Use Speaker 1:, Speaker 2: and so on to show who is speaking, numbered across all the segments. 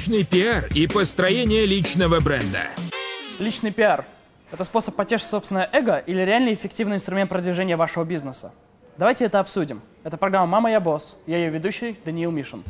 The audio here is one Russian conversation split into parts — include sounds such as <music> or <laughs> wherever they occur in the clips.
Speaker 1: Личный пиар и построение личного бренда.
Speaker 2: Личный пиар – это способ потешить собственное эго или реальный эффективный инструмент продвижения вашего бизнеса? Давайте это обсудим. Это программа «Мама, я босс». Я ее ведущий Даниил Мишин.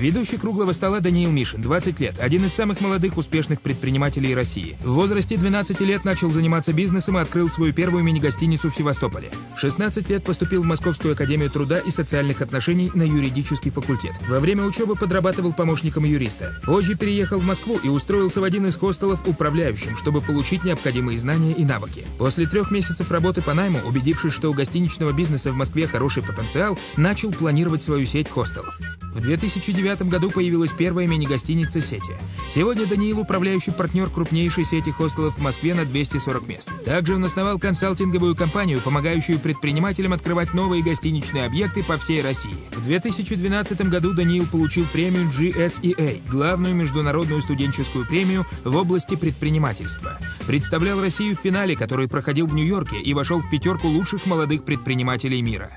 Speaker 1: Ведущий круглого стола Даниил Мишин, 20 лет, один из самых молодых успешных предпринимателей России. В возрасте 12 лет начал заниматься бизнесом и открыл свою первую мини-гостиницу в Севастополе. В 16 лет поступил в Московскую академию труда и социальных отношений на юридический факультет. Во время учебы подрабатывал помощником юриста. Позже переехал в Москву и устроился в один из хостелов управляющим, чтобы получить необходимые знания и навыки. После трех месяцев работы по найму, убедившись, что у гостиничного бизнеса в Москве хороший потенциал, начал планировать свою сеть хостелов. В 2009 году появилась первая мини-гостиница сети. Сегодня Даниил – управляющий партнер крупнейшей сети хостелов в Москве на 240 мест. Также он основал консалтинговую компанию, помогающую предпринимателям открывать новые гостиничные объекты по всей России. В 2012 году Даниил получил премию GSEA – главную международную студенческую премию в области предпринимательства. Представлял Россию в финале, который проходил в Нью-Йорке и вошел в пятерку лучших молодых предпринимателей мира.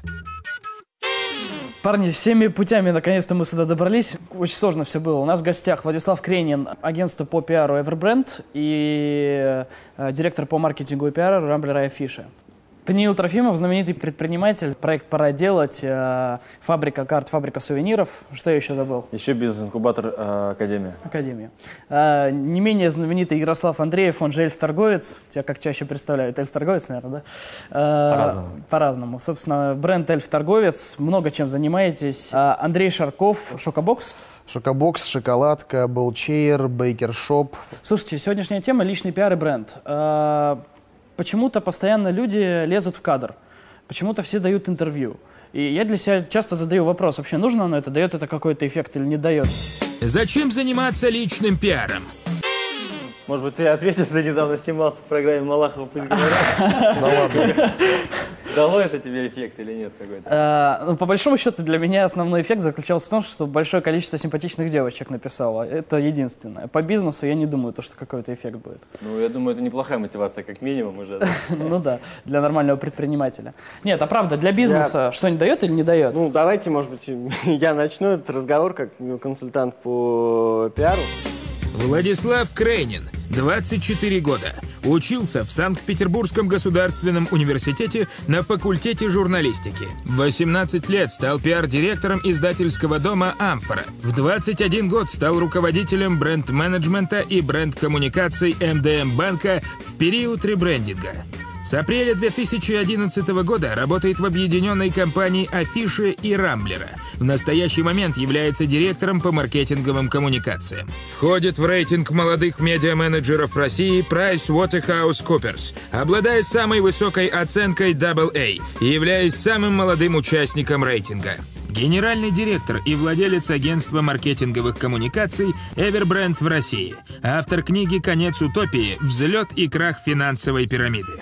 Speaker 2: Парни, всеми путями наконец-то мы сюда добрались. Очень сложно все было. У нас в гостях Владислав Кренин, агентство по пиару Everbrand и э, директор по маркетингу и пиару Рамблера и Фиша. Даниил Трофимов, знаменитый предприниматель. Проект «Пора делать», э, фабрика карт, фабрика сувениров. Что я еще забыл?
Speaker 3: Еще бизнес-инкубатор э, Академия.
Speaker 2: Академия. Э, не менее знаменитый Ярослав Андреев, он же эльф-торговец. Тебя как чаще представляют? Эльф-торговец, наверное, да?
Speaker 3: Э, По-разному.
Speaker 2: По-разному. Собственно, бренд эльф-торговец. Много чем занимаетесь. Э, Андрей Шарков, Шокобокс.
Speaker 4: Шокобокс, шоколадка, Белчейр, Бейкершоп.
Speaker 2: Слушайте, сегодняшняя тема – личный пиар и бренд. Почему-то постоянно люди лезут в кадр, почему-то все дают интервью. И я для себя часто задаю вопрос, вообще нужно оно это, дает это какой-то эффект или не дает.
Speaker 1: Зачем заниматься личным пиаром?
Speaker 3: Может быть, ты ответишь, ты недавно снимался в программе Малахова «Пусть говорят».
Speaker 4: Да <laughs> ладно.
Speaker 3: Дало это тебе эффект или нет какой-то?
Speaker 2: А, ну, по большому счету, для меня основной эффект заключался в том, что большое количество симпатичных девочек написало. Это единственное. По бизнесу я не думаю, то, что какой-то эффект будет.
Speaker 3: Ну, я думаю, это неплохая мотивация, как минимум уже. <laughs>
Speaker 2: Ну да, для нормального предпринимателя. Нет, а правда, для бизнеса что-нибудь дает или не дает?
Speaker 5: Ну, давайте, может быть, <laughs> я начну этот разговор как консультант по пиару.
Speaker 1: Владислав Крейнин, 24 года. Учился в Санкт-Петербургском государственном университете на факультете журналистики. В 18 лет стал пиар-директором издательского дома «Амфора». В 21 год стал руководителем бренд-менеджмента и бренд-коммуникаций МДМ банка в период ребрендинга. С апреля 2011 года работает в объединенной компании Афиши и Рамблера. В настоящий момент является директором по маркетинговым коммуникациям. Входит в рейтинг молодых медиа-менеджеров России PricewaterhouseCoopers, обладает самой высокой оценкой AA и являясь самым молодым участником рейтинга. Генеральный директор и владелец агентства маркетинговых коммуникаций Everbrand в России. Автор книги «Конец утопии. Взлет и крах финансовой пирамиды».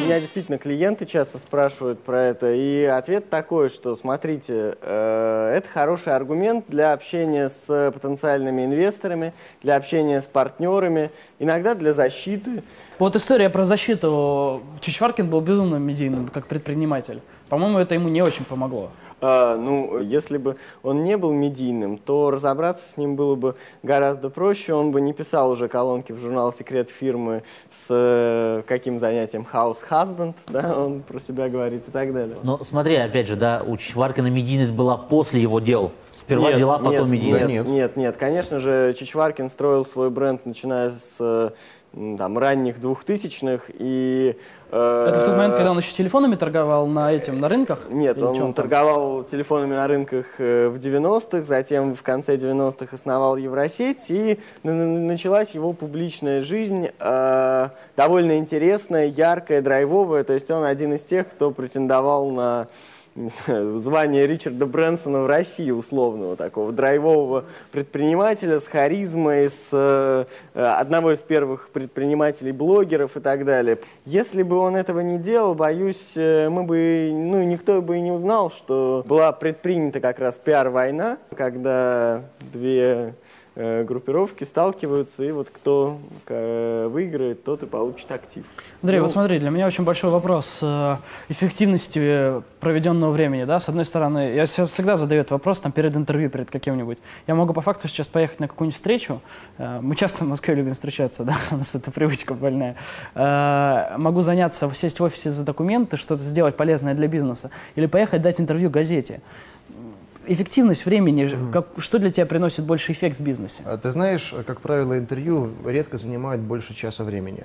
Speaker 5: Меня действительно клиенты часто спрашивают про это, и ответ такой, что, смотрите, э, это хороший аргумент для общения с потенциальными инвесторами, для общения с партнерами, иногда для защиты.
Speaker 2: Вот история про защиту. Чичваркин был безумно медийным как предприниматель. По-моему, это ему не очень помогло.
Speaker 5: А, ну, если бы он не был медийным, то разобраться с ним было бы гораздо проще. Он бы не писал уже колонки в журнал «Секрет фирмы» с э, каким занятием «House Husband», <laughs> да, он про себя говорит и так далее.
Speaker 6: Но смотри, опять же, да, у Чичваркина медийность была после его дел. Сперва
Speaker 5: нет,
Speaker 6: дела, потом
Speaker 5: нет,
Speaker 6: медийность.
Speaker 5: Нет, нет, нет, конечно же, Чичваркин строил свой бренд, начиная с там, ранних двухтысячных и... э,
Speaker 2: Это в тот момент, когда он еще телефонами торговал на этим, на рынках?
Speaker 5: Нет, он торговал телефонами на рынках э, в 90-х, затем в конце 90-х основал Евросеть, и началась его публичная жизнь, э, довольно интересная, яркая, драйвовая, то есть он один из тех, кто претендовал на не звание Ричарда Брэнсона в России, условного такого драйвового предпринимателя с харизмой, с э, одного из первых предпринимателей-блогеров и так далее. Если бы он этого не делал, боюсь, э, мы бы, ну, никто бы и не узнал, что была предпринята как раз пиар-война, когда две группировки сталкиваются, и вот кто э, выиграет, тот и получит актив.
Speaker 2: Андрей,
Speaker 5: Ну,
Speaker 2: вот смотри, для меня очень большой вопрос э, эффективности проведенного времени, да, с одной стороны, я сейчас всегда задаю этот вопрос там перед интервью, перед каким-нибудь. Я могу по факту сейчас поехать на какую-нибудь встречу, э, мы часто в Москве любим встречаться, <laughs> да, у нас эта привычка больная. Э, могу заняться, сесть в офисе за документы, что-то сделать полезное для бизнеса, или поехать дать интервью газете. Эффективность времени, ж- как, что для тебя приносит больше эффект в бизнесе?
Speaker 4: А Ты знаешь, как правило, интервью редко занимает больше часа времени.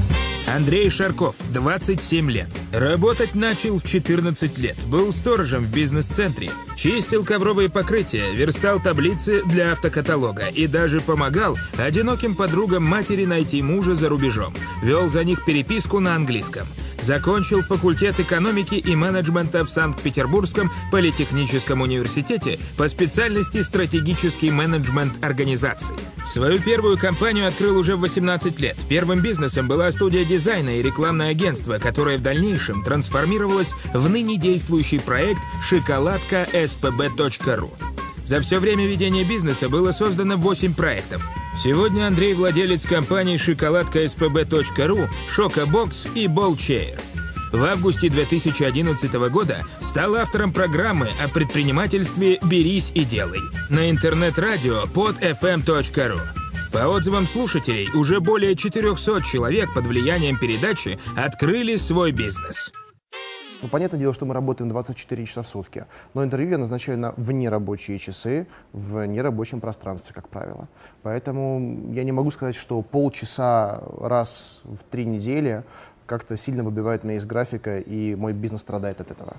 Speaker 1: Андрей Шарков, 27 лет. Работать начал в 14 лет. Был сторожем в бизнес-центре. Чистил ковровые покрытия, верстал таблицы для автокаталога и даже помогал одиноким подругам матери найти мужа за рубежом. Вел за них переписку на английском. Закончил факультет экономики и менеджмента в Санкт-Петербургском политехническом университете по специальности стратегический менеджмент организаций. Свою первую компанию открыл уже в 18 лет. Первым бизнесом была студия дизайна и рекламное агентство, которое в дальнейшем трансформировалось в ныне действующий проект «Шоколадка spb.ru». За все время ведения бизнеса было создано 8 проектов. Сегодня Андрей владелец компаний «Шоколадка spb.ru», «Шокобокс» и «Болчейр». В августе 2011 года стал автором программы о предпринимательстве «Берись и делай» на интернет-радио под fm.ru. По отзывам слушателей, уже более 400 человек под влиянием передачи открыли свой бизнес.
Speaker 4: Ну, понятное дело, что мы работаем 24 часа в сутки, но интервью я назначаю на внерабочие часы в нерабочем пространстве, как правило. Поэтому я не могу сказать, что полчаса раз в три недели как-то сильно выбивает меня из графика, и мой бизнес страдает от этого.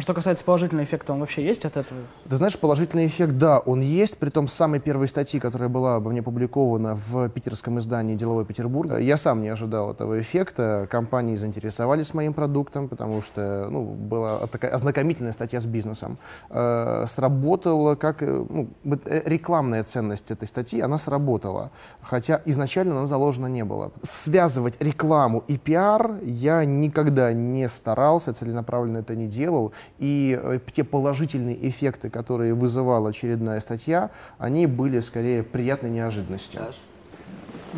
Speaker 2: А что касается положительного эффекта, он вообще есть от этого?
Speaker 4: Ты знаешь, положительный эффект, да, он есть. При том, самой первой статьи, которая была обо мне опубликована в питерском издании «Деловой Петербург», я сам не ожидал этого эффекта. Компании заинтересовались моим продуктом, потому что ну, была такая ознакомительная статья с бизнесом. Э, сработала как... э, Ну, э, рекламная ценность этой статьи, она сработала. Хотя изначально она заложена не была. Связывать рекламу и пиар я никогда не старался, целенаправленно это не делал. И э, те положительные эффекты, которые вызывала очередная статья, они были скорее приятной неожиданностью.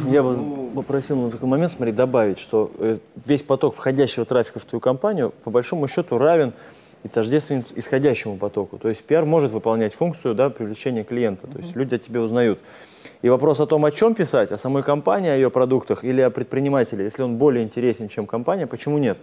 Speaker 3: Я бы попросил на такой момент, смотри, добавить, что э, весь поток входящего трафика в твою компанию по большому счету равен и тождествен исходящему потоку. То есть пиар может выполнять функцию да, привлечения клиента. То есть люди о тебе узнают. И вопрос о том, о чем писать, о самой компании, о ее продуктах или о предпринимателе, если он более интересен, чем компания, почему нет?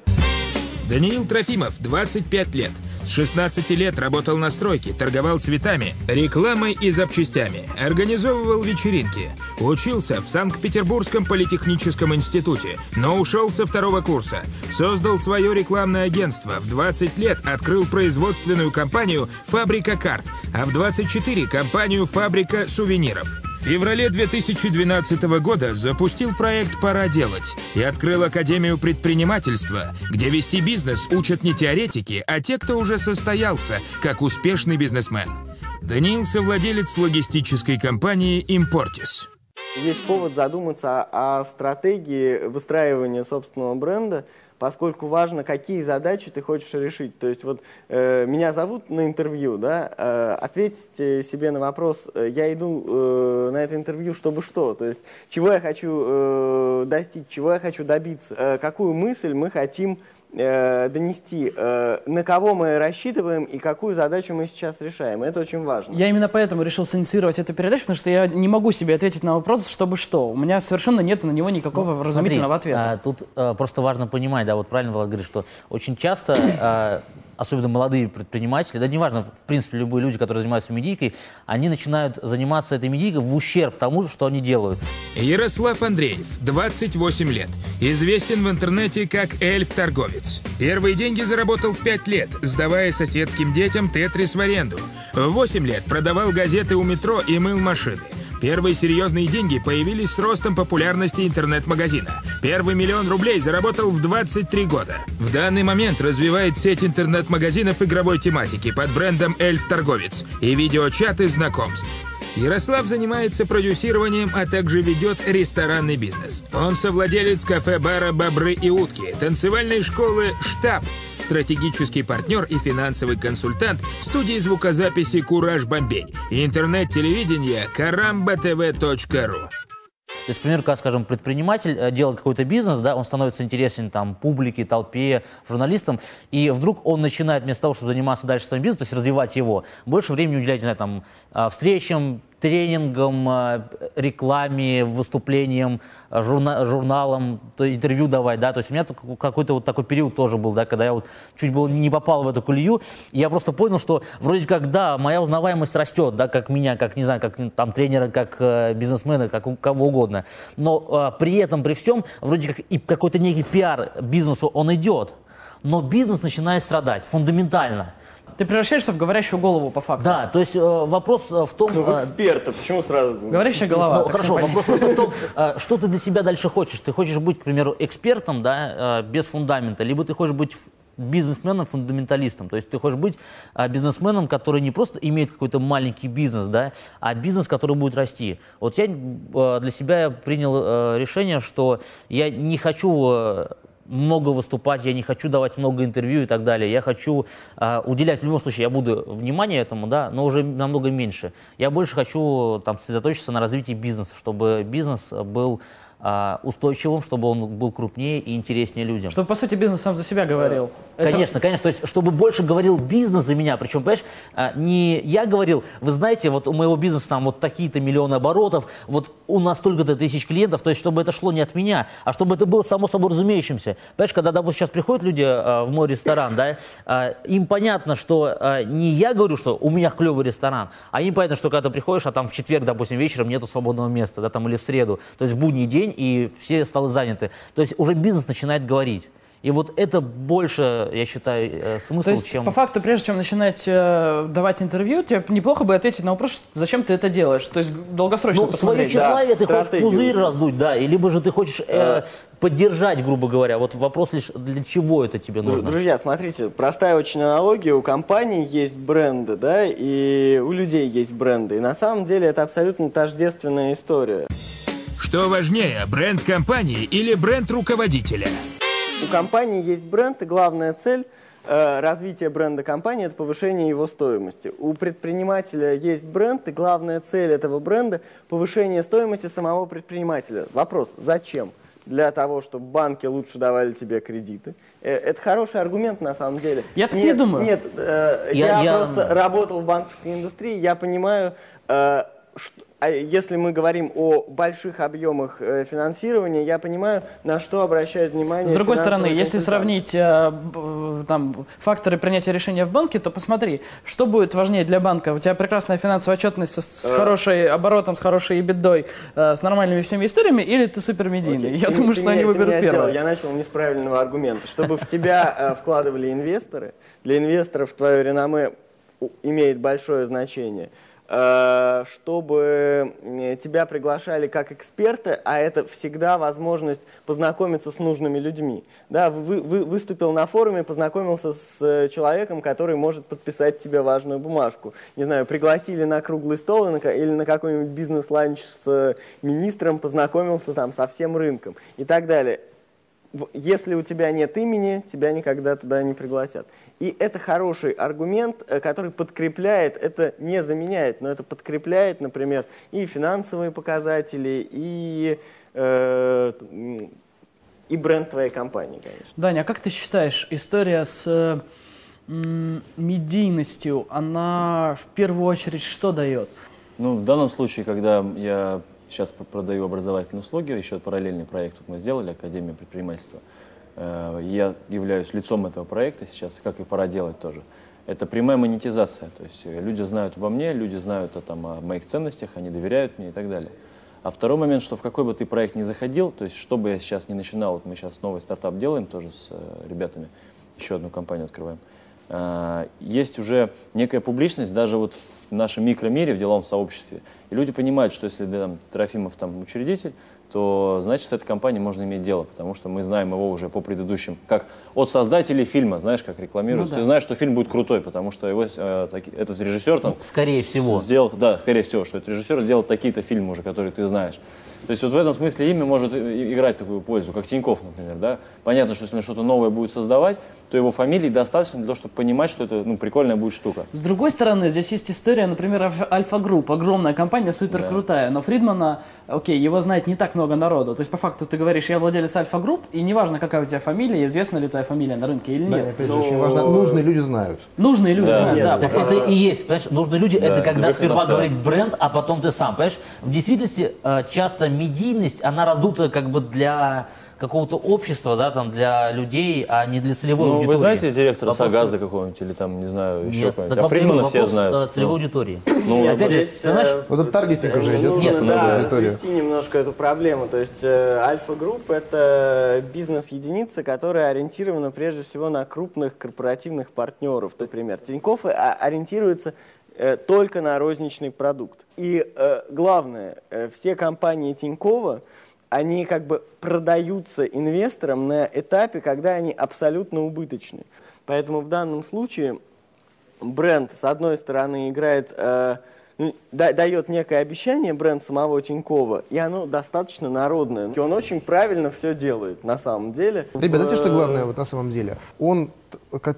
Speaker 1: Даниил Трофимов, 25 лет. С 16 лет работал на стройке, торговал цветами, рекламой и запчастями, организовывал вечеринки. Учился в Санкт-Петербургском политехническом институте, но ушел со второго курса. Создал свое рекламное агентство. В 20 лет открыл производственную компанию «Фабрика карт», а в 24 – компанию «Фабрика сувениров». В феврале 2012 года запустил проект «Пора делать» и открыл Академию предпринимательства, где вести бизнес учат не теоретики, а те, кто уже состоялся, как успешный бизнесмен. Даниил – совладелец логистической компании «Импортис».
Speaker 5: Есть повод задуматься о стратегии выстраивания собственного бренда, поскольку важно, какие задачи ты хочешь решить. То есть вот э, меня зовут на интервью, да, э, ответьте себе на вопрос, э, я иду э, на это интервью, чтобы что? То есть чего я хочу э, достичь, чего я хочу добиться, э, какую мысль мы хотим э, донести, э, на кого мы рассчитываем и какую задачу мы сейчас решаем. Это очень важно.
Speaker 2: Я именно поэтому решил синициировать эту передачу, потому что я не могу себе ответить на вопрос, чтобы что. У меня совершенно нет на него никакого вразумительного
Speaker 6: Смотри,
Speaker 2: ответа.
Speaker 6: а, тут а, просто важно понимать, да, вот правильно Влад говорит, что очень часто, а, особенно молодые предприниматели, да неважно, в принципе, любые люди, которые занимаются медийкой, они начинают заниматься этой медийкой в ущерб тому, что они делают.
Speaker 1: Ярослав Андреев, 28 лет. Известен в интернете как эльф-торговец. Первые деньги заработал в 5 лет, сдавая соседским детям тетрис в аренду. В 8 лет продавал газеты у метро и мыл машины. Первые серьезные деньги появились с ростом популярности интернет-магазина. Первый миллион рублей заработал в 23 года. В данный момент развивает сеть интернет-магазинов игровой тематики под брендом «Эльф-торговец» и видеочаты знакомств. Ярослав занимается продюсированием, а также ведет ресторанный бизнес. Он совладелец кафе-бара «Бобры и утки», танцевальной школы «Штаб», стратегический партнер и финансовый консультант студии звукозаписи «Кураж Бомбей» и интернет-телевидения karambatv.ru.
Speaker 6: То есть, к примеру, когда, скажем, предприниматель э, делает какой-то бизнес, да, он становится интересен там публике, толпе, журналистам, и вдруг он начинает вместо того, чтобы заниматься дальше своим бизнесом, то есть развивать его, больше времени уделять, не знаю, там, а, встречам, тренингам, э, рекламе, выступлениям, э, журна журналам, то интервью давать, да, то есть у меня какой-то вот такой период тоже был, да, когда я вот чуть было не попал в эту колею, я просто понял, что вроде как, да, моя узнаваемость растет, да, как меня, как, не знаю, как там тренера, как э, бизнесмена, как у кого угодно, но э, при этом, при всем, вроде как и какой-то некий пиар бизнесу, он идет, но бизнес начинает страдать фундаментально.
Speaker 2: Ты превращаешься в говорящую голову по факту.
Speaker 6: Да, то есть э, вопрос э, в том...
Speaker 5: Ну, в
Speaker 6: э,
Speaker 5: эксперта, почему сразу?
Speaker 2: Говорящая голова.
Speaker 6: Ну, хорошо, вопрос просто в том, э, что ты для себя дальше хочешь. Ты хочешь быть, к примеру, экспертом, да, э, без фундамента, либо ты хочешь быть бизнесменом, фундаменталистом. То есть ты хочешь быть а, бизнесменом, который не просто имеет какой-то маленький бизнес, да, а бизнес, который будет расти. Вот я а, для себя принял а, решение, что я не хочу а, много выступать, я не хочу давать много интервью и так далее. Я хочу э, уделять, в любом случае, я буду внимание этому, да, но уже намного меньше. Я больше хочу там сосредоточиться на развитии бизнеса, чтобы бизнес был устойчивым, чтобы он был крупнее и интереснее людям.
Speaker 2: Чтобы, по сути, бизнес сам за себя говорил.
Speaker 6: Это... Конечно, конечно. То есть, чтобы больше говорил бизнес за меня. Причем, понимаешь, а, не я говорил, вы знаете, вот у моего бизнеса там вот такие-то миллионы оборотов, вот у нас столько-то тысяч клиентов, то есть, чтобы это шло не от меня, а чтобы это было само собой разумеющимся. Понимаешь, когда, допустим, сейчас приходят люди а, в мой ресторан, да, а, им понятно, что а, не я говорю, что у меня клевый ресторан, а им понятно, что когда ты приходишь, а там в четверг, допустим, вечером нету свободного места, да, там, или в среду, то есть в будний день день, и все столы заняты. То есть уже бизнес начинает говорить. И вот это больше, я считаю, э, смысл,
Speaker 2: То есть,
Speaker 6: чем...
Speaker 2: по факту, прежде чем начинать э, давать интервью, тебе неплохо бы ответить на вопрос, зачем ты это делаешь. То есть долгосрочно
Speaker 6: ну, свое тщеславие да, ты хочешь пузырь раздуть, да, и либо же ты хочешь э, поддержать, грубо говоря. Вот вопрос лишь, для чего это тебе нужно?
Speaker 5: Друзья, смотрите, простая очень аналогия. У компаний есть бренды, да, и у людей есть бренды. И на самом деле это абсолютно тождественная история.
Speaker 1: Что важнее, бренд компании или бренд руководителя?
Speaker 5: У компании есть бренд, и главная цель э, развития бренда компании – это повышение его стоимости. У предпринимателя есть бренд, и главная цель этого бренда – повышение стоимости самого предпринимателя. Вопрос – зачем? Для того, чтобы банки лучше давали тебе кредиты. Э, это хороший аргумент на самом деле.
Speaker 2: Я так не думаю.
Speaker 5: Нет, э, я, я, я просто работал в банковской индустрии, я понимаю, э, что если мы говорим о больших объемах э, финансирования, я понимаю, на что обращают внимание.
Speaker 2: С другой стороны, если сравнить э, там, факторы принятия решения в банке, то посмотри, что будет важнее для банка. У тебя прекрасная финансовая отчетность с, с э. хорошей оборотом, с хорошей бедой, э, с нормальными всеми историями, или ты супермедийный? Я ты, думаю, ты что меня, они выберут первое.
Speaker 5: Я начал не с правильного аргумента. Чтобы в тебя э, вкладывали инвесторы, для инвесторов твое реноме имеет большое значение – Э, чтобы тебя приглашали как эксперта, а это всегда возможность познакомиться с нужными людьми. Да, вы, вы выступил на форуме, познакомился с человеком, который может подписать тебе важную бумажку. Не знаю, пригласили на круглый стол или на какой-нибудь бизнес-ланч с министром, познакомился там со всем рынком и так далее. Если у тебя нет имени, тебя никогда туда не пригласят. И это хороший аргумент, э, который подкрепляет, это не заменяет, но это подкрепляет, например, и финансовые показатели, и, э, и бренд твоей компании, конечно.
Speaker 2: Даня, а как ты считаешь, история с медийностью, она в первую очередь что дает?
Speaker 3: Ну, в данном случае, когда я сейчас продаю образовательные услуги, еще параллельный проект вот мы сделали, Академия предпринимательства, Э, я являюсь лицом этого проекта сейчас, как и пора делать тоже. Это прямая монетизация, то есть э, люди знают обо мне, люди знают о, там, о моих ценностях, они доверяют мне и так далее. А второй момент, что в какой бы ты проект ни заходил, то есть что бы я сейчас не начинал, вот мы сейчас новый стартап делаем тоже с э, ребятами, еще одну компанию открываем, есть уже некая публичность даже вот в нашем микромире, в деловом сообществе. И люди понимают, что если там, Трофимов там учредитель, то значит с этой компанией можно иметь дело, потому что мы знаем его уже по предыдущим, как от создателей фильма, знаешь, как рекламируют.
Speaker 2: Ну да.
Speaker 3: Ты знаешь, что фильм будет крутой, потому что его, э, таки- этот режиссер там
Speaker 6: Ну, скорее всего.
Speaker 3: сделал, да, скорее всего, что этот режиссер сделал такие-то фильмы уже, которые ты знаешь. То есть вот в этом смысле имя может и- играть такую пользу, как Тиньков, например, да. Понятно, что если он что-то новое будет создавать, то его фамилии достаточно для того, чтобы понимать, что это ну, прикольная будет штука.
Speaker 2: С другой стороны, здесь есть история, например, Альфа- Альфа-Групп. Огромная компания, супер крутая. Но Фридмана, окей, его знает не так много народу. То есть, по факту, ты говоришь, я владелец Альфа-Групп, и неважно, какая у тебя фамилия, известна ли твоя фамилия на рынке или
Speaker 4: Да,
Speaker 2: нет.
Speaker 4: опять же, очень важно, нужные люди знают.
Speaker 2: Нужные люди
Speaker 3: Да.
Speaker 2: знают,
Speaker 5: Нет,
Speaker 2: да.
Speaker 5: так
Speaker 6: это и есть, понимаешь, нужные люди, это когда сперва говорит бренд, а потом ты сам, понимаешь? В действительности э, часто медийность, она раздута как бы для какого-то общества, да, там, для людей, а не для целевой
Speaker 3: Ну,
Speaker 6: аудитории.
Speaker 3: вы знаете директора
Speaker 6: Вопрос-
Speaker 3: Сагаза какого-нибудь или там, не знаю, еще
Speaker 6: Нет,
Speaker 3: какого-нибудь?
Speaker 6: так
Speaker 3: А
Speaker 6: вопрос-
Speaker 3: Фридмана все
Speaker 6: вопрос,
Speaker 3: знают.
Speaker 6: э, целевой
Speaker 3: Ну,
Speaker 6: аудитории.
Speaker 3: ну,
Speaker 6: И опять же,
Speaker 5: Здесь,
Speaker 6: ты знаешь,
Speaker 5: э,
Speaker 4: Вот этот таргетинг уже идет.
Speaker 5: Нужно,
Speaker 6: Нет,
Speaker 5: да,
Speaker 4: аудиторию.
Speaker 5: свести немножко эту проблему. То есть э, Альфа-групп — это бизнес-единица, которая ориентирована прежде всего на крупных корпоративных партнеров. Например, Тинькофф э, ориентируется э, только на розничный продукт. И э, главное, э, все компании Тинькова, они как бы продаются инвесторам на этапе, когда они абсолютно убыточны. Поэтому в данном случае бренд, с одной стороны, играет, э, ну, да- дает некое обещание, бренд самого Тинькова, и оно достаточно народное. И он очень правильно все делает, на самом деле.
Speaker 4: Ребята, знаете, что
Speaker 5: Э,
Speaker 4: главное вот на самом деле? Он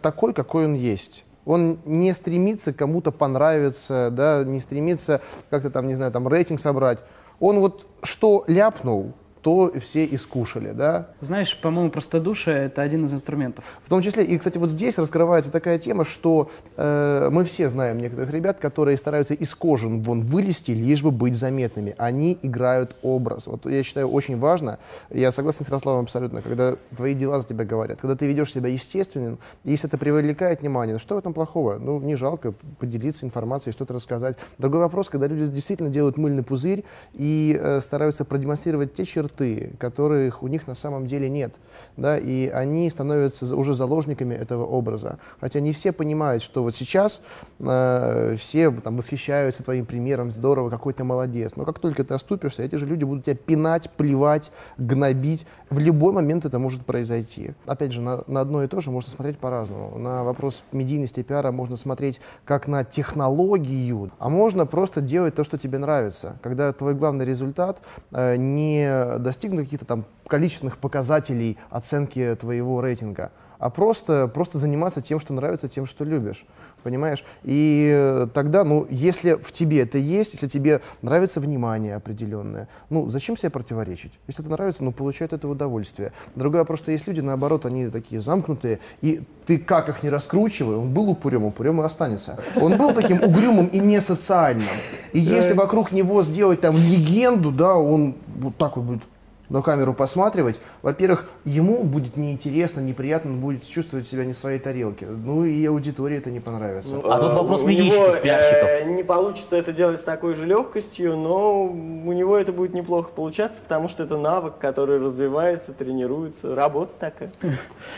Speaker 4: такой, какой он есть. Он не стремится кому-то понравиться, да, не стремится как-то там, не знаю, там рейтинг собрать. Он вот что ляпнул, то все и скушали, да.
Speaker 2: Знаешь, по-моему, простодушие — это один из инструментов.
Speaker 4: В том числе, и, кстати, вот здесь раскрывается такая тема, что э, мы все знаем некоторых ребят, которые стараются из кожи вон вылезти, лишь бы быть заметными. Они играют образ. Вот я считаю, очень важно, я согласен с Ярославом абсолютно, когда твои дела за тебя говорят, когда ты ведешь себя естественным, если это привлекает внимание, что в этом плохого? Ну, не жалко поделиться информацией, что-то рассказать. Другой вопрос, когда люди действительно делают мыльный пузырь и э, стараются продемонстрировать те черты, которых у них на самом деле нет, да, и они становятся уже заложниками этого образа. Хотя не все понимают, что вот сейчас э, все там восхищаются твоим примером, здорово, какой ты молодец. Но как только ты оступишься, эти же люди будут тебя пинать, плевать, гнобить. В любой момент это может произойти. Опять же, на, на одно и то же можно смотреть по-разному. На вопрос медийности пиара можно смотреть как на технологию, а можно просто делать то, что тебе нравится. Когда твой главный результат э, не достигнут каких-то там количественных показателей оценки твоего рейтинга, а просто, просто заниматься тем, что нравится, тем, что любишь. Понимаешь? И э, тогда, ну, если в тебе это есть, если тебе нравится внимание определенное, ну, зачем себе противоречить? Если это нравится, ну, получай от этого удовольствие. Другой вопрос, что есть люди, наоборот, они такие замкнутые, и ты как их не раскручивай, он был упрем, упрем и останется. Он был таким угрюмым и не социальным. И если вокруг него сделать там легенду, да, он вот так вот будет на камеру посматривать, во-первых, ему будет неинтересно, неприятно, он будет чувствовать себя не в своей тарелке. Ну и аудитории это не понравится.
Speaker 6: А тут
Speaker 5: Э,
Speaker 6: вопрос
Speaker 5: у
Speaker 6: медийщиков,
Speaker 5: него, э,
Speaker 6: пиарщиков.
Speaker 5: не получится это делать с такой же легкостью, но у него это будет неплохо получаться, потому что это навык, который развивается, тренируется, работа такая.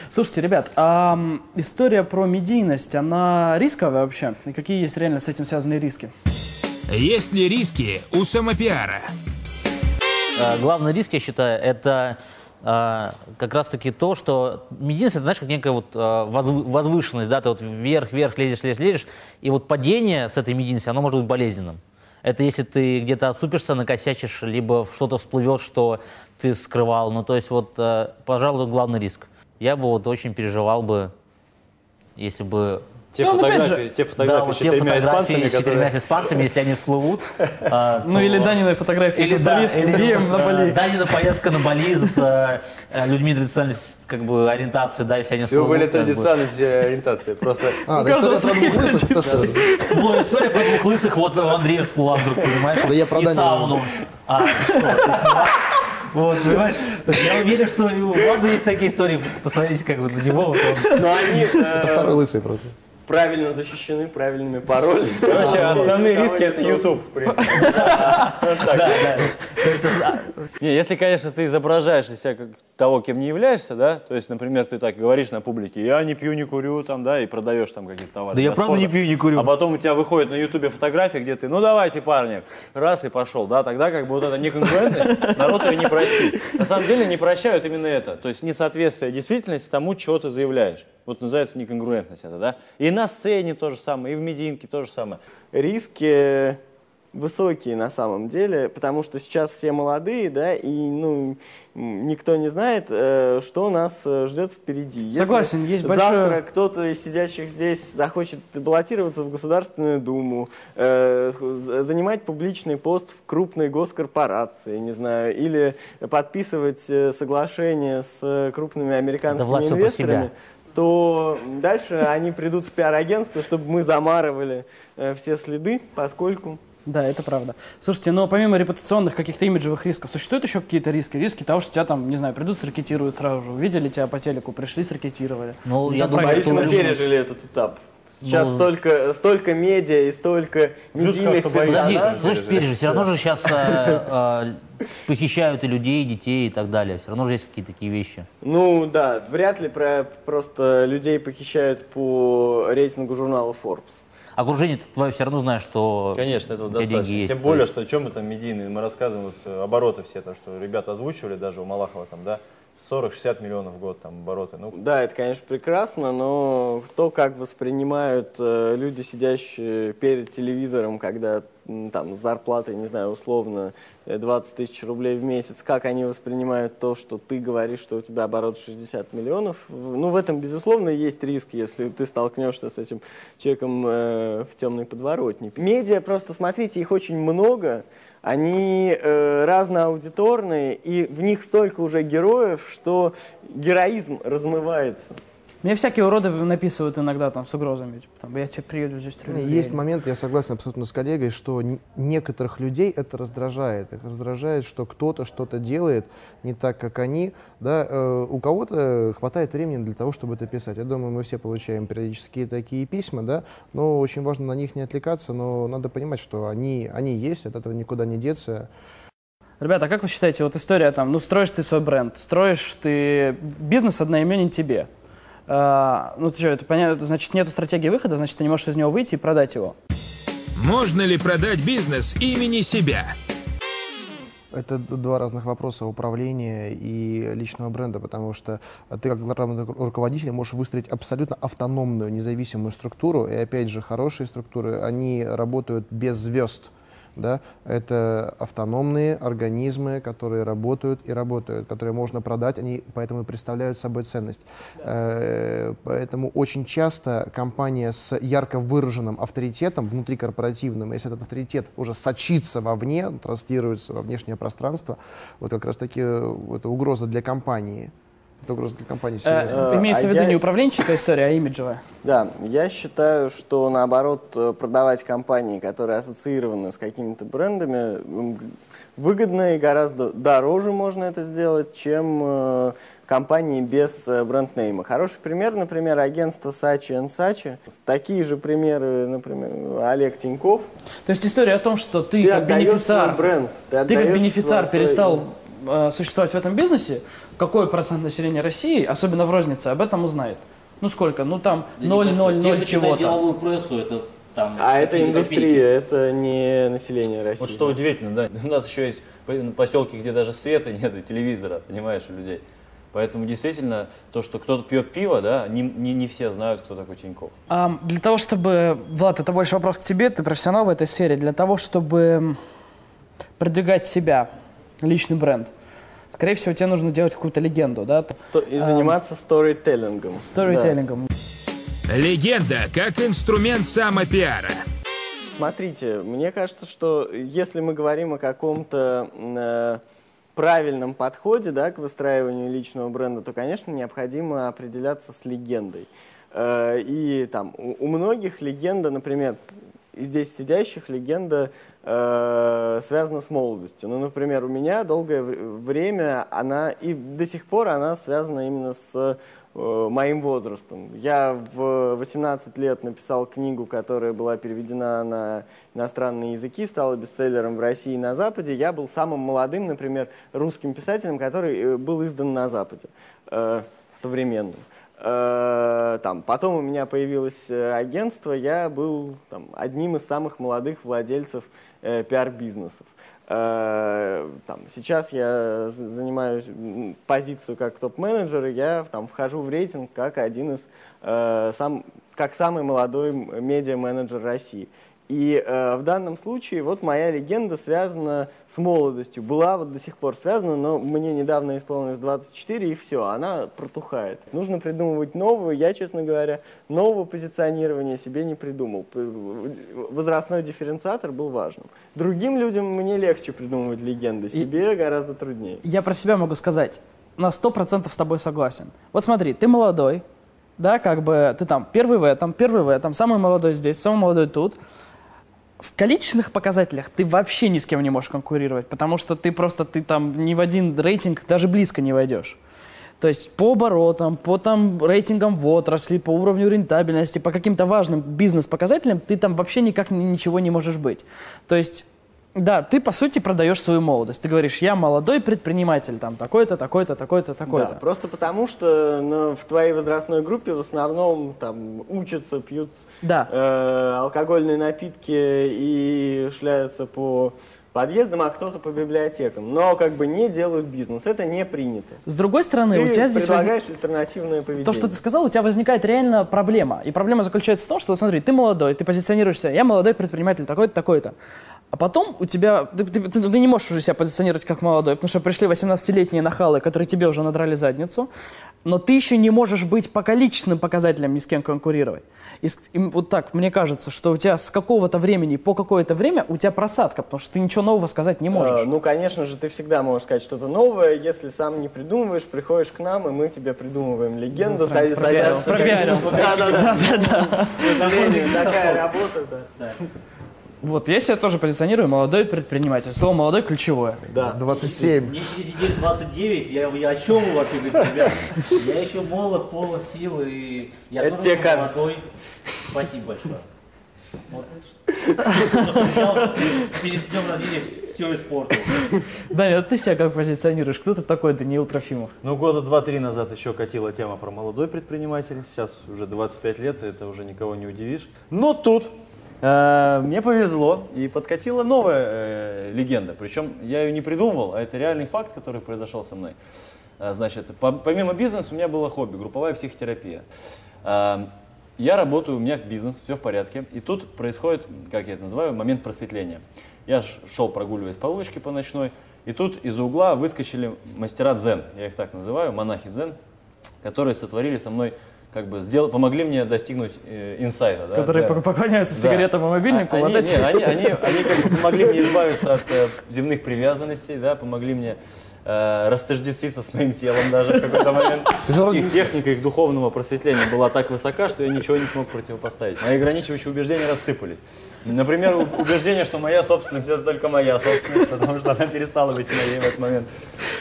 Speaker 2: Слушайте, ребят, а история про медийность, она рисковая вообще? И какие есть реально с этим связанные риски?
Speaker 1: Есть ли риски у самопиара?
Speaker 6: Э, Главный риск, я считаю, это э, как раз-таки то, что медийность, это, знаешь, как некая вот возв- возвышенность, да, ты вот вверх, вверх лезешь, лезешь, лезешь, и вот падение с этой медийности, оно может быть болезненным. Это если ты где-то отступишься, накосячишь, либо что-то всплывет, что ты скрывал. Ну, то есть вот, пожалуй, главный риск. Я бы вот очень переживал бы, если бы
Speaker 3: Те
Speaker 2: Ну, опять
Speaker 3: фотографии,
Speaker 2: же,
Speaker 3: те фотографии
Speaker 6: да, вот
Speaker 3: с четырьмя
Speaker 6: фотографии
Speaker 3: испанцами,
Speaker 6: с четырьмя
Speaker 3: которые...
Speaker 6: испанцами, если они всплывут. э, <laughs>
Speaker 2: Ну
Speaker 6: то-
Speaker 2: или Даниной фотографии с
Speaker 6: Или, да,
Speaker 2: австралийским
Speaker 6: или,
Speaker 2: геем на Бали.
Speaker 6: Данина поездка на Бали с э, э, людьми традиционной как бы, ориентации, да, если они
Speaker 3: Всего были
Speaker 6: бы.
Speaker 3: традиционные все ориентации. Просто
Speaker 4: А, да история про двух лысых?
Speaker 6: Ну, история про двух лысых, вот у Андрея всплыла вдруг, понимаешь?
Speaker 4: Да я про
Speaker 6: И сауну. А, что? Вот, понимаешь? Я уверен, что у Влада есть такие истории. Посмотрите, как бы на него. он.
Speaker 5: Они, э,
Speaker 4: Это второй лысый просто.
Speaker 5: Правильно защищены правильными паролями.
Speaker 3: Короче, основные риски это. YouTube, в принципе. <laughs>
Speaker 6: Да, да. А,
Speaker 3: Не, если, конечно, ты изображаешь из себя как того, кем не являешься, да, то есть, например, ты так говоришь на публике, я не пью, не курю, там, да, и продаешь там какие-то товары.
Speaker 6: Да я правда не пью, не курю.
Speaker 3: А потом у тебя выходит на ютубе фотография, где ты, ну давайте, парни, раз и пошел, да, тогда как бы вот эта неконкурентность, <laughs> народ ее не простит. На самом деле не прощают именно это, то есть несоответствие действительности тому, чего ты заявляешь. Вот называется неконгруентность это, да. И на сцене то же самое, и в медийке то же самое.
Speaker 5: риски высокие на самом деле, потому что сейчас все молодые, да, и ну никто не знает, э, что нас э, ждет впереди. Если
Speaker 2: Согласен, есть
Speaker 5: завтра
Speaker 2: большое-
Speaker 5: кто-то из сидящих здесь захочет баллотироваться в Государственную Думу, э, занимать публичный пост в крупной госкорпорации, не знаю, или подписывать соглашение с крупными американскими
Speaker 6: про
Speaker 5: инвесторами, то дальше они придут в пиар-агентство, чтобы мы замарывали э, все следы, поскольку...
Speaker 2: Да, это правда. Слушайте, но помимо репутационных каких-то имиджевых рисков, существуют еще какие-то риски? Риски того, что тебя там, не знаю, придут, сракетируют сразу же. Увидели тебя по телеку, пришли, сракетировали.
Speaker 6: Ну,
Speaker 2: Да,
Speaker 6: я думаю, что
Speaker 5: мы пережили этот этап. Сейчас
Speaker 6: Ну,
Speaker 5: столько, столько медиа и столько медийных персонажей.
Speaker 6: слышь, пережи, все равно же сейчас похищают и людей, и детей и так далее. Все равно же есть какие-то такие вещи.
Speaker 5: Ну да, вряд ли про, просто людей похищают по рейтингу журнала Forbes.
Speaker 6: Окружение твое все равно знаешь, что
Speaker 3: Конечно, этого достаточно.
Speaker 6: деньги есть.
Speaker 3: Тем более,
Speaker 6: есть-
Speaker 3: что о чем мы там медийные, мы рассказываем вот, э, обороты все, то, что ребята озвучивали даже у Малахова там, да, 40-60 миллионов в год там обороты. Ну,
Speaker 5: Да, это, конечно, прекрасно, но то, как воспринимают э, люди, сидящие перед телевизором, когда там зарплата, не знаю, условно э, 20 тысяч рублей в месяц, как они воспринимают то, что ты говоришь, что у тебя оборот 60 миллионов, ну, в этом, безусловно, есть риск, если ты столкнешься с этим человеком э, в темной подворотне. Медиа, просто смотрите, их очень много, они э, разноаудиторные, и в них столько уже героев, что героизм размывается.
Speaker 2: Мне всякие уроды написывают иногда там с угрозами. Типа, там, я тебе приеду здесь стрелю.
Speaker 4: Есть момент, я согласен абсолютно с коллегой, что некоторых людей это раздражает. Их раздражает, что кто-то что-то делает не так, как они. Да? Э, у кого-то хватает времени для того, чтобы это писать. Я думаю, мы все получаем периодически такие письма, да? но очень важно на них не отвлекаться, но надо понимать, что они, они есть, от этого никуда не деться.
Speaker 2: Ребята, а как вы считаете, вот история там, ну, строишь ты свой бренд, строишь ты бизнес одноименен тебе. А, ну, ты что, это понятно, значит, нету стратегии выхода, значит, ты не можешь из него выйти и продать его.
Speaker 1: Можно ли продать бизнес имени себя?
Speaker 4: Это два разных вопроса управления и личного бренда, потому что э, ты как главный ру- руководитель можешь выстроить абсолютно автономную, независимую структуру, и опять же, хорошие структуры, они работают без звезд. Да? Это автономные организмы, которые работают и работают, которые можно продать, они поэтому и представляют собой ценность. Э, Поэтому очень часто компания с ярко выраженным авторитетом внутрикорпоративным, если этот авторитет уже сочится вовне, транслируется во внешнее пространство, вот как раз таки э, это угроза для компании. Это угроза для компании серьезная.
Speaker 2: Э, имеется
Speaker 5: а
Speaker 2: в виду
Speaker 5: я-
Speaker 2: не управленческая история, а имиджевая.
Speaker 5: Да, я считаю, что наоборот э, продавать компании, которые ассоциированы с какими-то брендами, выгодно и гораздо дороже можно это сделать, чем э, компании без э, бренд-нейма. Хороший пример, например, агентство Sachi Sachi. Такие же примеры, например, Олег Тиньков.
Speaker 2: То есть история о том, что ты,
Speaker 5: Ты
Speaker 2: как бенефициар,
Speaker 5: свой бренд.
Speaker 2: ты как
Speaker 5: отдаешь
Speaker 2: бенефициар
Speaker 5: свой-
Speaker 2: перестал э, существовать в этом бизнесе, какой процент населения России, особенно в рознице, об этом узнает? Ну сколько? Ну там 0,00 чего-то.
Speaker 6: деловую прессу, это там...
Speaker 5: А это индустрия,
Speaker 6: копейки.
Speaker 5: это не население России.
Speaker 3: вот что удивительно, да, у нас еще есть по- поселки, где даже света нет и телевизора, понимаешь, у людей. Поэтому действительно, то, что кто-то пьет пиво, да, не, не, не все знают, кто такой Тиньков.
Speaker 2: А, для того, чтобы... Влад, это больше вопрос к тебе, ты профессионал в этой сфере. Для того, чтобы продвигать себя, личный бренд, скорее всего, тебе нужно делать какую-то легенду, да?
Speaker 5: Сто- И заниматься сторителлингом.
Speaker 2: Сторителлингом.
Speaker 1: Легенда как инструмент самопиара.
Speaker 5: Смотрите, мне кажется, что если мы говорим о каком-то э, правильном подходе да, к выстраиванию личного бренда, то, конечно, необходимо определяться с легендой. Э, и там у, у многих легенда, например, здесь сидящих легенда э, связана с молодостью. Ну, например, у меня долгое время она и до сих пор она связана именно с э, моим возрастом. Я в 18 лет написал книгу, которая была переведена на иностранные языки, стала бестселлером в России и на Западе. Я был самым молодым, например, русским писателем, который э, был издан на Западе, э, современным. Э, там, потом у меня появилось э, агентство, я был там, одним из самых молодых владельцев э, пиар-бизнесов. Э, там, сейчас я занимаю позицию как топ-менеджер, и я там, вхожу в рейтинг как один из, э, сам, как самый молодой медиа-менеджер России. И э, в данном случае вот моя легенда связана с молодостью. Была вот до сих пор связана, но мне недавно исполнилось 24, и все, она протухает. Нужно придумывать новую. Я, честно говоря, нового позиционирования себе не придумал. Возрастной дифференциатор был важным. Другим людям мне легче придумывать легенды, себе и... гораздо труднее.
Speaker 2: Я про себя могу сказать, на 100% с тобой согласен. Вот смотри, ты молодой, да, как бы ты там первый в этом, первый в этом, самый молодой здесь, самый молодой тут – в количественных показателях ты вообще ни с кем не можешь конкурировать, потому что ты просто, ты там ни в один рейтинг даже близко не войдешь. То есть по оборотам, по там рейтингам в отрасли, по уровню рентабельности, по каким-то важным бизнес-показателям ты там вообще никак ничего не можешь быть. То есть да, ты по сути продаешь свою молодость. Ты говоришь, я молодой предприниматель, там такой-то, такой-то, такой-то, такой-то.
Speaker 5: Да, просто потому что ну, в твоей возрастной группе в основном там учатся, пьют да. э, алкогольные напитки и шляются по подъездам, а кто-то по библиотекам. Но как бы не делают бизнес. Это не принято.
Speaker 2: С другой стороны,
Speaker 5: ты
Speaker 2: у тебя здесь
Speaker 5: предлагаешь возник... альтернативное поведение.
Speaker 2: То, что ты сказал, у тебя возникает реально проблема. И проблема заключается в том, что, смотри, ты молодой, ты позиционируешься, я молодой предприниматель, такой-то, такой-то. А потом у тебя, ты, ты, ты, ты не можешь уже себя позиционировать как молодой, потому что пришли 18-летние нахалы, которые тебе уже надрали задницу, но ты еще не можешь быть по количественным показателям ни с кем конкурировать. И, и вот так, мне кажется, что у тебя с какого-то времени по какое-то время у тебя просадка, потому что ты ничего нового сказать не можешь.
Speaker 5: Э, ну, конечно же, ты всегда можешь сказать что-то новое, если сам не придумываешь, приходишь к нам, и мы тебе придумываем легенду.
Speaker 2: Пропиарился. Да, да, да.
Speaker 5: К сожалению, такая работа, да.
Speaker 2: Вот, я себя тоже позиционирую молодой предприниматель. Слово молодой ключевое.
Speaker 4: Да. 27.
Speaker 6: Мне через неделю 29, я, я о чем вы вообще говорите, ребят? Я еще молод, полон сил, и я
Speaker 5: Это тоже тебе молодой.
Speaker 6: Спасибо большое. Вот. Перед днем рождения все испортил.
Speaker 2: Да, вот ты себя как позиционируешь? Кто ты такой, Даниил Трофимов?
Speaker 3: Ну, года два-три назад еще катила тема про молодой предприниматель. Сейчас уже 25 лет, это уже никого не удивишь. Но тут мне повезло, и подкатила новая э, легенда. Причем я ее не придумывал, а это реальный факт, который произошел со мной. Э, значит, по, помимо бизнеса у меня было хобби, групповая психотерапия. Э, я работаю, у меня в бизнес, все в порядке. И тут происходит, как я это называю, момент просветления. Я шел прогуливаясь по улочке по ночной, и тут из угла выскочили мастера дзен, я их так называю, монахи дзен, которые сотворили со мной как бы сделал, помогли мне достигнуть э, инсайта. Да,
Speaker 2: Которые
Speaker 3: для...
Speaker 2: поклоняются да. сигаретам и мобильнику.
Speaker 3: А,
Speaker 2: вот
Speaker 3: они, эти. Они, они, они как бы помогли мне избавиться от э, земных привязанностей, да, помогли мне э, растождествиться с моим телом даже в какой-то момент. Их техника их духовного просветления была так высока, что я ничего не смог противопоставить. Мои ограничивающие убеждения рассыпались. Например, убеждение, что моя собственность это только моя собственность, потому что она перестала быть моей в этот момент.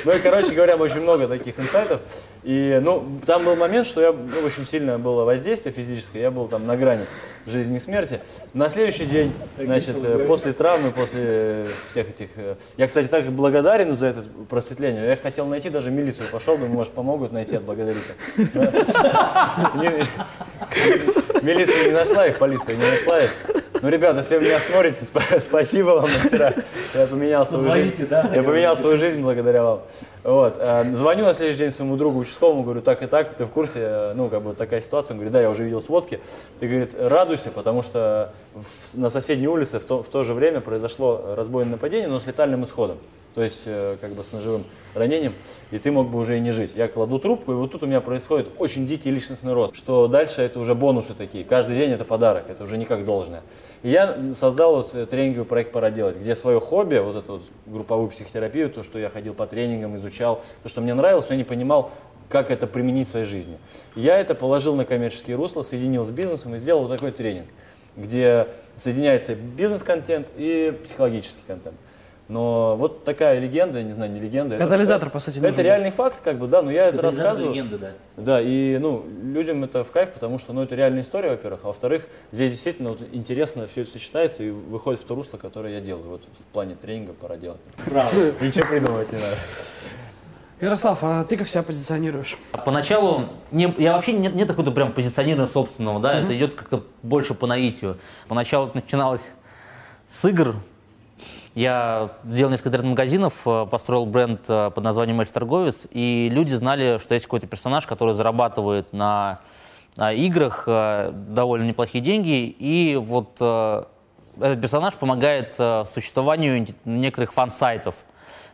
Speaker 3: Ну и, короче говоря, очень много таких инсайтов. И, ну, там был момент, что я, ну, очень сильно было воздействие физическое, я был там на грани жизни и смерти. На следующий день, значит, э, после травмы, после всех этих... Э, я, кстати, так благодарен за это просветление. Я хотел найти, даже милицию пошел, думаю, может, помогут найти, отблагодарить. Милиция не нашла их, полиция не нашла их. Ну, ребята, если вы меня смотрите, спасибо вам, мастера. Я поменял свою Звоните, жизнь. Да, я поменял свою жизнь благодаря вам. Вот. Э, звоню на следующий день своему другу участковому, говорю, так и так, ты в курсе, ну, как бы такая ситуация. Он говорит, да, я уже видел сводки. И говорит, радуйся, потому что в, на соседней улице в то, в то же время произошло разбойное нападение, но с летальным исходом то есть э, как бы с ножевым ранением, и ты мог бы уже и не жить. Я кладу трубку, и вот тут у меня происходит очень дикий личностный рост, что дальше это уже бонусы такие, каждый день это подарок, это уже не как должное. И я создал вот э, тренинговый проект «Пора делать», где свое хобби, вот эту вот групповую психотерапию, то, что я ходил по тренингам, изучал, то, что мне нравилось, но я не понимал, как это применить в своей жизни. Я это положил на коммерческие русла, соединил с бизнесом и сделал вот такой тренинг. где соединяется бизнес-контент и психологический контент. Но вот такая легенда, я не знаю, не легенда.
Speaker 2: Катализатор,
Speaker 3: это,
Speaker 2: по сути,
Speaker 3: Это
Speaker 2: нужен.
Speaker 3: реальный факт, как бы, да, но я это рассказываю.
Speaker 6: легенды, да.
Speaker 3: Да, и ну, людям это в кайф, потому что ну, это реальная история, во-первых, а во-вторых, здесь действительно вот, интересно все это сочетается и выходит в то русло, которое я делаю. Вот в плане тренинга пора делать. Правда. <laughs> Ничего придумывать не надо.
Speaker 2: Ярослав, а ты как себя позиционируешь?
Speaker 6: Поначалу не, я вообще нет, нет такого прям позиционирования собственного, да, это идет как-то больше по наитию. Поначалу это начиналось с игр. Я сделал несколько интернет-магазинов, э, построил бренд э, под названием Эльф-торговец, и люди знали, что есть какой-то персонаж, который зарабатывает на, на играх э, довольно неплохие деньги, и вот этот персонаж помогает существованию некоторых фан-сайтов.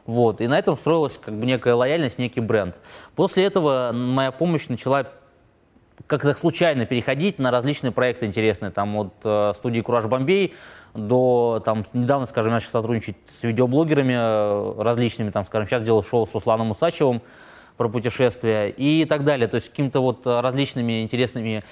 Speaker 6: Вот. И на этом строилась как бы некая лояльность, некий бренд. После этого моя помощь начала как-то случайно переходить на различные проекты интересные, там от э, студии Кураж Бомбей до там недавно, скажем, я начал сотрудничать с видеоблогерами э, различными, там, скажем, сейчас делал шоу с Русланом Усачевым про путешествия и так далее, то есть какими-то вот различными интересными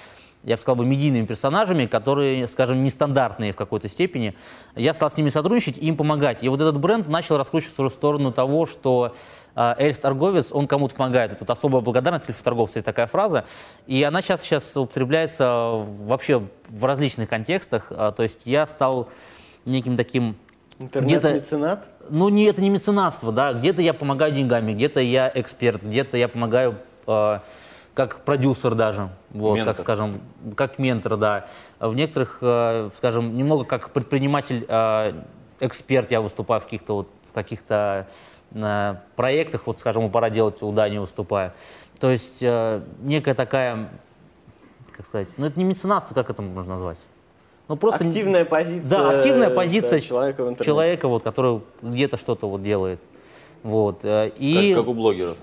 Speaker 6: я бы сказал бы, медийными персонажами, которые, скажем, нестандартные в какой-то степени. Я стал с ними сотрудничать и им помогать. И вот этот бренд начал раскручиваться в сторону того, что э, эльф-торговец, он кому-то помогает. Это вот особая благодарность эльф-торговца, есть такая фраза. И она сейчас, сейчас употребляется вообще в различных контекстах. А, то есть я стал неким таким
Speaker 5: Интернет-меценат?
Speaker 6: ну, не, это не меценатство, да, где-то я помогаю деньгами, где-то я эксперт, где-то я помогаю э, как продюсер даже, вот,
Speaker 7: Ментор.
Speaker 6: как, скажем, как ментор, да. В некоторых, э, скажем, немного как предприниматель, э, эксперт я выступаю в каких-то вот, в каких-то э, проектах, вот, скажем, «Пора делать» у Дани выступаю. То есть некая такая, как сказать, ну это не меценатство, как это можно назвать? Ну, просто
Speaker 5: Активная позиция,
Speaker 6: Да, активная
Speaker 5: да,
Speaker 6: позиция
Speaker 5: человека в интернете.
Speaker 6: человека, вот, который где-то что-то вот делает. Вот. И,
Speaker 7: Как, как у блогеров.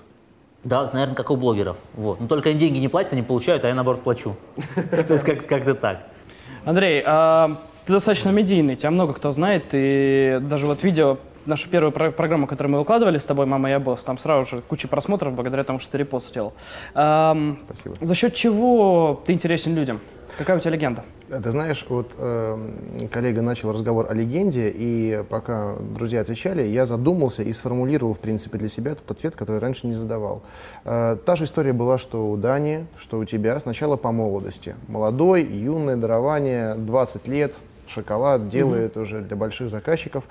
Speaker 6: Да, наверное, как у блогеров. Вот. Но только они деньги не платят, они получают, а я наоборот плачу. То есть как- как-то так.
Speaker 2: Андрей, а ты достаточно медийный, тебя много кто знает, и даже вот видео, нашу первую про- программу, которую мы выкладывали с тобой, «Мама, я босс», там сразу же куча просмотров благодаря тому, что ты репост сделал.
Speaker 4: Спасибо.
Speaker 2: За счет чего ты интересен людям? Какая у тебя легенда?
Speaker 4: А Ты знаешь, вот э, коллега начал разговор о легенде, и пока друзья отвечали, я задумался и сформулировал, в принципе, для себя тот ответ, который раньше не задавал. Э, та же история была, что у Дани, что у тебя, сначала по молодости. Молодой, юное дарование, 20 лет, шоколад делает уже для больших заказчиков.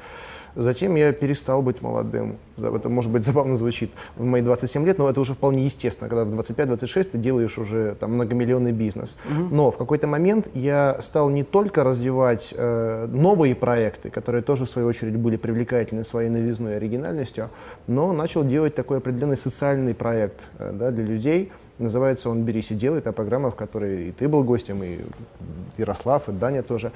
Speaker 4: Затем я перестал быть молодым. Это, может быть, забавно звучит в мои 27 лет, но это уже вполне естественно, когда в 25-26 ты делаешь уже там, многомиллионный бизнес. Но в какой-то момент я стал не только развивать э, новые проекты, которые тоже, в свою очередь, были привлекательны своей новизной и оригинальностью, но начал делать такой определенный социальный проект э, да, для людей. Называется он «Берись и делай». Это программа, в которой и ты был гостем, и Ярослав, и Даня тоже.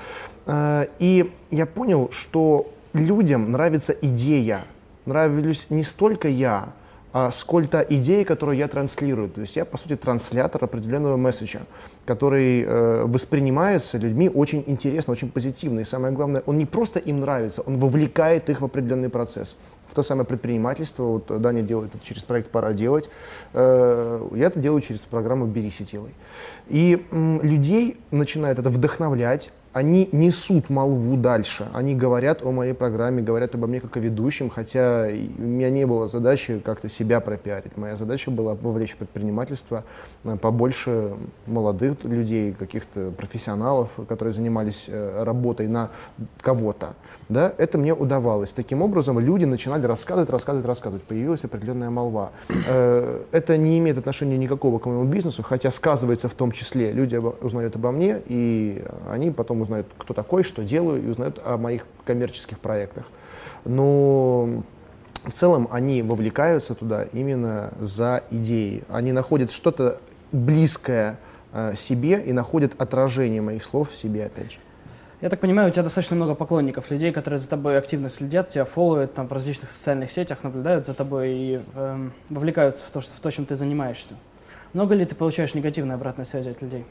Speaker 4: Э, И я понял, что людям нравится идея. Нравлюсь не столько я, а сколько идеи, которую я транслирую. То есть я, по сути, транслятор определенного месседжа, который э, воспринимается людьми очень интересно, очень позитивно. И самое главное, он не просто им нравится, он вовлекает их в определенный процесс. В то самое предпринимательство, вот Даня делает это через проект «Пора делать», э, я это делаю через программу «Берись и делай». И м, людей начинает это вдохновлять, они несут молву дальше. Они говорят о моей программе, говорят обо мне как о ведущем, хотя у меня не было задачи как-то себя пропиарить. Моя задача была вовлечь предпринимательство э, побольше молодых людей, каких-то профессионалов, которые занимались э, работой на кого-то. Да, это мне удавалось. Таким образом, люди начинали рассказывать, рассказывать, рассказывать. Появилась определенная молва. Э, Это не имеет отношения никакого к моему бизнесу, хотя сказывается в том числе. Люди узнают обо мне, и они потом узнают, кто такой, что делаю, и узнают о моих коммерческих проектах. Но в целом они вовлекаются туда именно за идеи. Они находят что-то близкое э, себе и находят отражение моих слов в себе опять же.
Speaker 2: Я так понимаю, у тебя достаточно много поклонников, людей, которые за тобой активно следят, тебя фолловят там в различных социальных сетях, наблюдают за тобой и эм, вовлекаются в то, что, в то, чем ты занимаешься. Много ли ты получаешь негативной обратной связи от людей?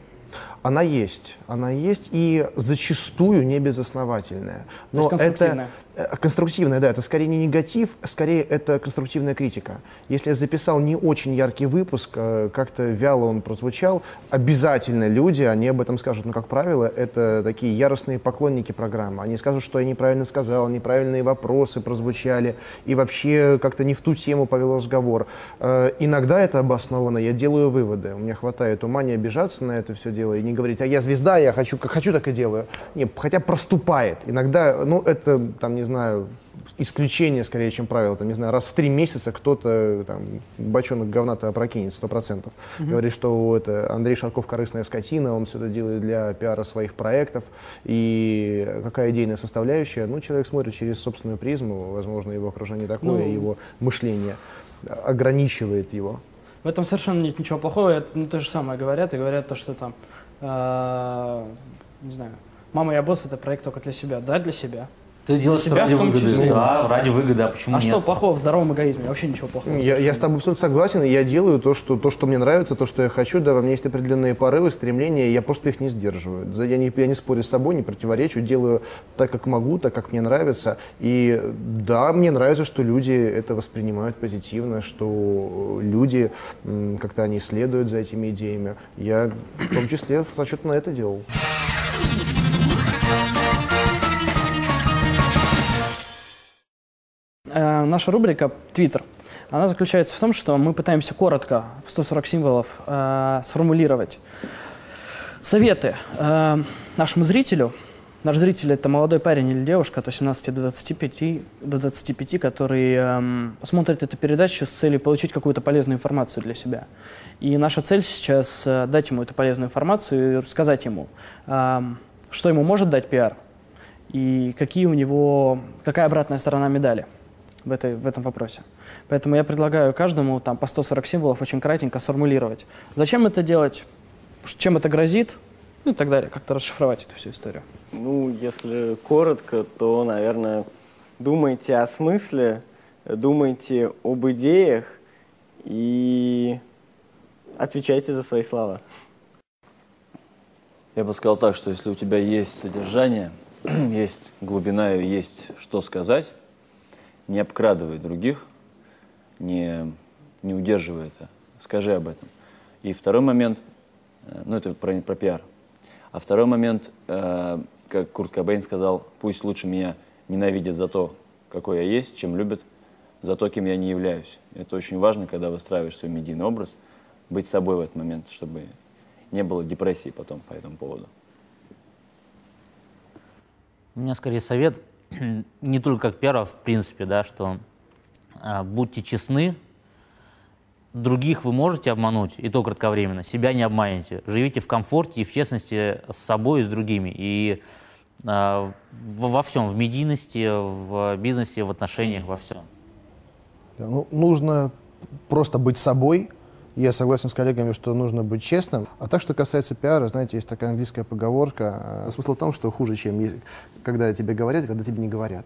Speaker 4: Она есть, она есть и зачастую не безосновательная.
Speaker 2: Есть конструктивная.
Speaker 4: это конструктивная, да, это скорее не негатив, скорее это конструктивная критика. Если я записал не очень яркий выпуск, э, как-то вяло он прозвучал, обязательно люди, они об этом скажут. Но, как правило, это такие яростные поклонники программы. Они скажут, что я неправильно сказал, неправильные вопросы прозвучали, и вообще как-то не в ту тему повел разговор. Э, иногда это обоснованно, я делаю выводы. У меня хватает ума не обижаться на это все дело и не говорить, а я звезда, я хочу, как хочу, так и делаю. Не, хотя проступает. Иногда, ну, это, там, не знаю, исключение скорее, чем правило. Там, не знаю, раз в три месяца кто-то, там, бочонок говна-то опрокинет, сто процентов. Mm-hmm. Говорит, что это Андрей Шарков корыстная скотина, он все это делает для пиара своих проектов. И какая идейная составляющая? Ну, человек смотрит через собственную призму, возможно, его окружение такое, ну... его мышление ограничивает его.
Speaker 2: В этом совершенно нет ничего плохого. Это, ну, то же самое говорят, и говорят то, что там э, не знаю, «Мама, я босс» — это проект только для себя. Да, для себя.
Speaker 6: Ты делаешь себя ради в том выгоды. Числе. Да, ради выгоды, а почему
Speaker 2: а
Speaker 6: нет?
Speaker 2: что плохого в здоровом эгоизме? Вообще ничего плохого.
Speaker 4: Я, я с тобой абсолютно согласен, и я делаю то что, то, что мне нравится, то, что я хочу. Да, во мне есть определенные порывы, стремления, я просто их не сдерживаю. Я не, я не спорю с собой, не противоречу, делаю так, как могу, так, как мне нравится. И да, мне нравится, что люди это воспринимают позитивно, что люди, как-то они следуют за этими идеями. Я в том числе в расчет на это делал.
Speaker 2: Э, наша рубрика «Твиттер», она заключается в том, что мы пытаемся коротко, в 140 символов, э, сформулировать советы э, нашему зрителю. Наш зритель – это молодой парень или девушка от 18 до 25, до 25 который э, смотрит эту передачу с целью получить какую-то полезную информацию для себя. И наша цель сейчас э, дать ему эту полезную информацию и сказать ему, э, что ему может дать пиар и какие у него, какая обратная сторона медали – в, этой, в этом вопросе. Поэтому я предлагаю каждому там, по 140 символов очень кратенько сформулировать. Зачем это делать, чем это грозит, ну и так далее, как-то расшифровать эту всю историю.
Speaker 5: Ну, если коротко, то, наверное, думайте о смысле, думайте об идеях и отвечайте за свои слова.
Speaker 3: Я бы сказал так, что если у тебя есть содержание, <clears throat> есть глубина и есть что сказать, не обкрадывай других, не, не удерживай это. Скажи об этом. И второй момент, э, ну это про, про пиар. А второй момент, э, как Курт Кобейн сказал, пусть лучше меня ненавидят за то, какой я есть, чем любят за то, кем я не являюсь. Это очень важно, когда выстраиваешь свой медийный образ, быть собой в этот момент, чтобы не было депрессии потом по этому поводу.
Speaker 6: У меня скорее совет <clears throat> не только как пиара, в принципе, да, что а, будьте честны, других вы можете обмануть, и то кратковременно, себя не обманете. Живите в комфорте и в честности с собой и с другими. И а, во, во всем, в медийности, в бизнесе, в отношениях, во всем.
Speaker 4: Да, ну, нужно просто быть собой, я согласен с коллегами, что нужно быть честным. А так, что касается пиара, знаете, есть такая английская поговорка. Э, смысл в том, что хуже, чем когда тебе говорят, когда тебе не говорят.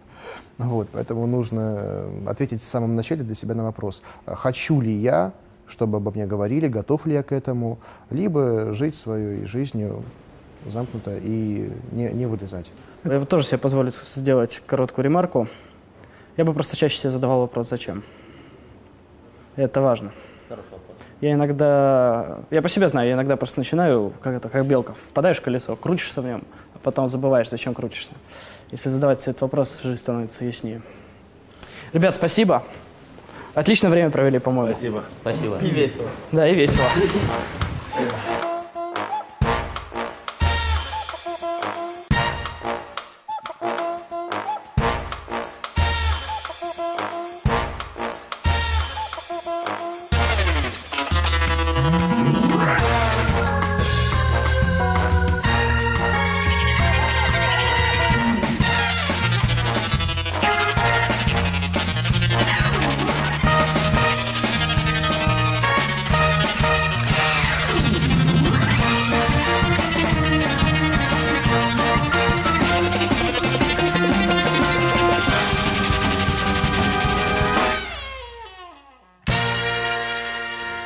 Speaker 4: Вот, поэтому нужно э, ответить в самом начале для себя на вопрос, э, хочу ли я, чтобы обо мне говорили, готов ли я к этому, либо жить своей жизнью замкнуто и не, не вылезать.
Speaker 2: Я бы тоже себе позволю сделать короткую ремарку. Я бы просто чаще себе задавал вопрос «Зачем?». Это важно. Хорошо я иногда, я по себе знаю, я иногда просто начинаю, как это, как белка, впадаешь в колесо, крутишься в нем, а потом забываешь, зачем крутишься. Если задавать себе этот вопрос, жизнь становится яснее. Ребят, спасибо. Отличное время провели, по-моему.
Speaker 6: Спасибо. Спасибо.
Speaker 5: И весело.
Speaker 2: Да, и весело. Спасибо. <laughs>